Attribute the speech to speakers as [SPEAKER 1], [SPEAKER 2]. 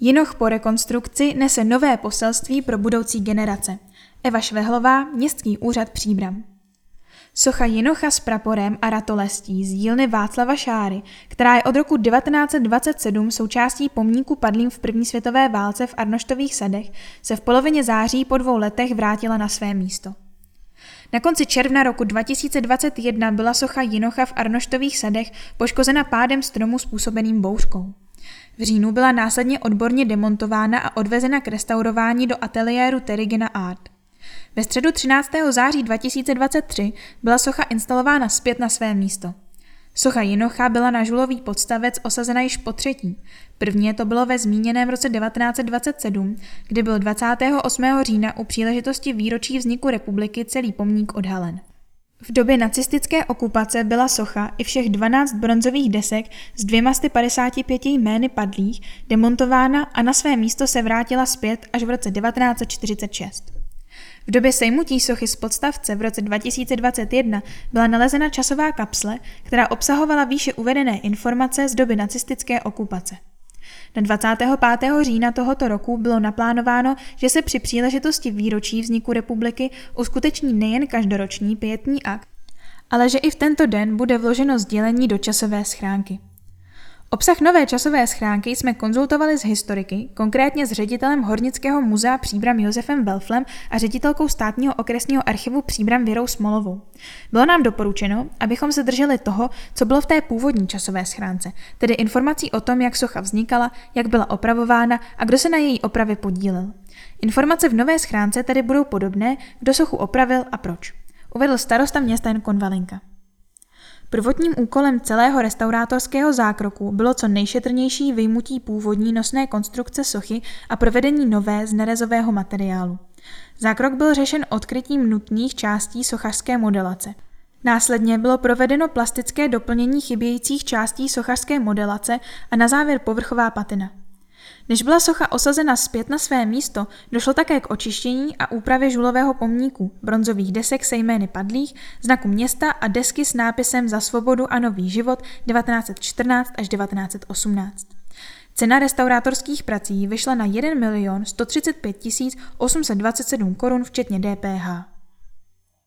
[SPEAKER 1] Jinoch po rekonstrukci nese nové poselství pro budoucí generace. Eva Švehlová, Městský úřad Příbram. Socha Jinocha s praporem a ratolestí z dílny Václava Šáry, která je od roku 1927 součástí pomníku padlým v první světové válce v Arnoštových sadech, se v polovině září po dvou letech vrátila na své místo. Na konci června roku 2021 byla socha Jinocha v Arnoštových sadech poškozena pádem stromu způsobeným bouřkou. V říjnu byla následně odborně demontována a odvezena k restaurování do ateliéru Terigena Art. Ve středu 13. září 2023 byla socha instalována zpět na své místo. Socha Jinocha byla na žulový podstavec osazena již po třetí. Prvně to bylo ve zmíněném roce 1927, kdy byl 28. října u příležitosti výročí vzniku republiky celý pomník odhalen. V době nacistické okupace byla socha i všech 12 bronzových desek s 255 jmény padlých demontována a na své místo se vrátila zpět až v roce 1946. V době sejmutí sochy z podstavce v roce 2021 byla nalezena časová kapsle, která obsahovala výše uvedené informace z doby nacistické okupace. Na 25. října tohoto roku bylo naplánováno, že se při příležitosti výročí vzniku republiky uskuteční nejen každoroční pětní akt, ale že i v tento den bude vloženo sdělení do časové schránky. Obsah nové časové schránky jsme konzultovali s historiky, konkrétně s ředitelem Hornického muzea Příbram Josefem Belflem a ředitelkou státního okresního archivu Příbram Věrou Smolovou. Bylo nám doporučeno, abychom se drželi toho, co bylo v té původní časové schránce, tedy informací o tom, jak socha vznikala, jak byla opravována a kdo se na její opravě podílel. Informace v nové schránce tedy budou podobné, kdo sochu opravil a proč. Uvedl starosta města Jan Konvalinka. Prvotním úkolem celého restaurátorského zákroku bylo co nejšetrnější vyjmutí původní nosné konstrukce sochy a provedení nové z nerezového materiálu. Zákrok byl řešen odkrytím nutných částí sochařské modelace. Následně bylo provedeno plastické doplnění chybějících částí sochařské modelace a na závěr povrchová patina. Než byla socha osazena zpět na své místo, došlo také k očištění a úpravě žulového pomníku, bronzových desek se jmény padlých, znaku města a desky s nápisem Za svobodu a nový život 1914 až 1918. Cena restaurátorských prací vyšla na 1 milion 135 827 korun včetně DPH.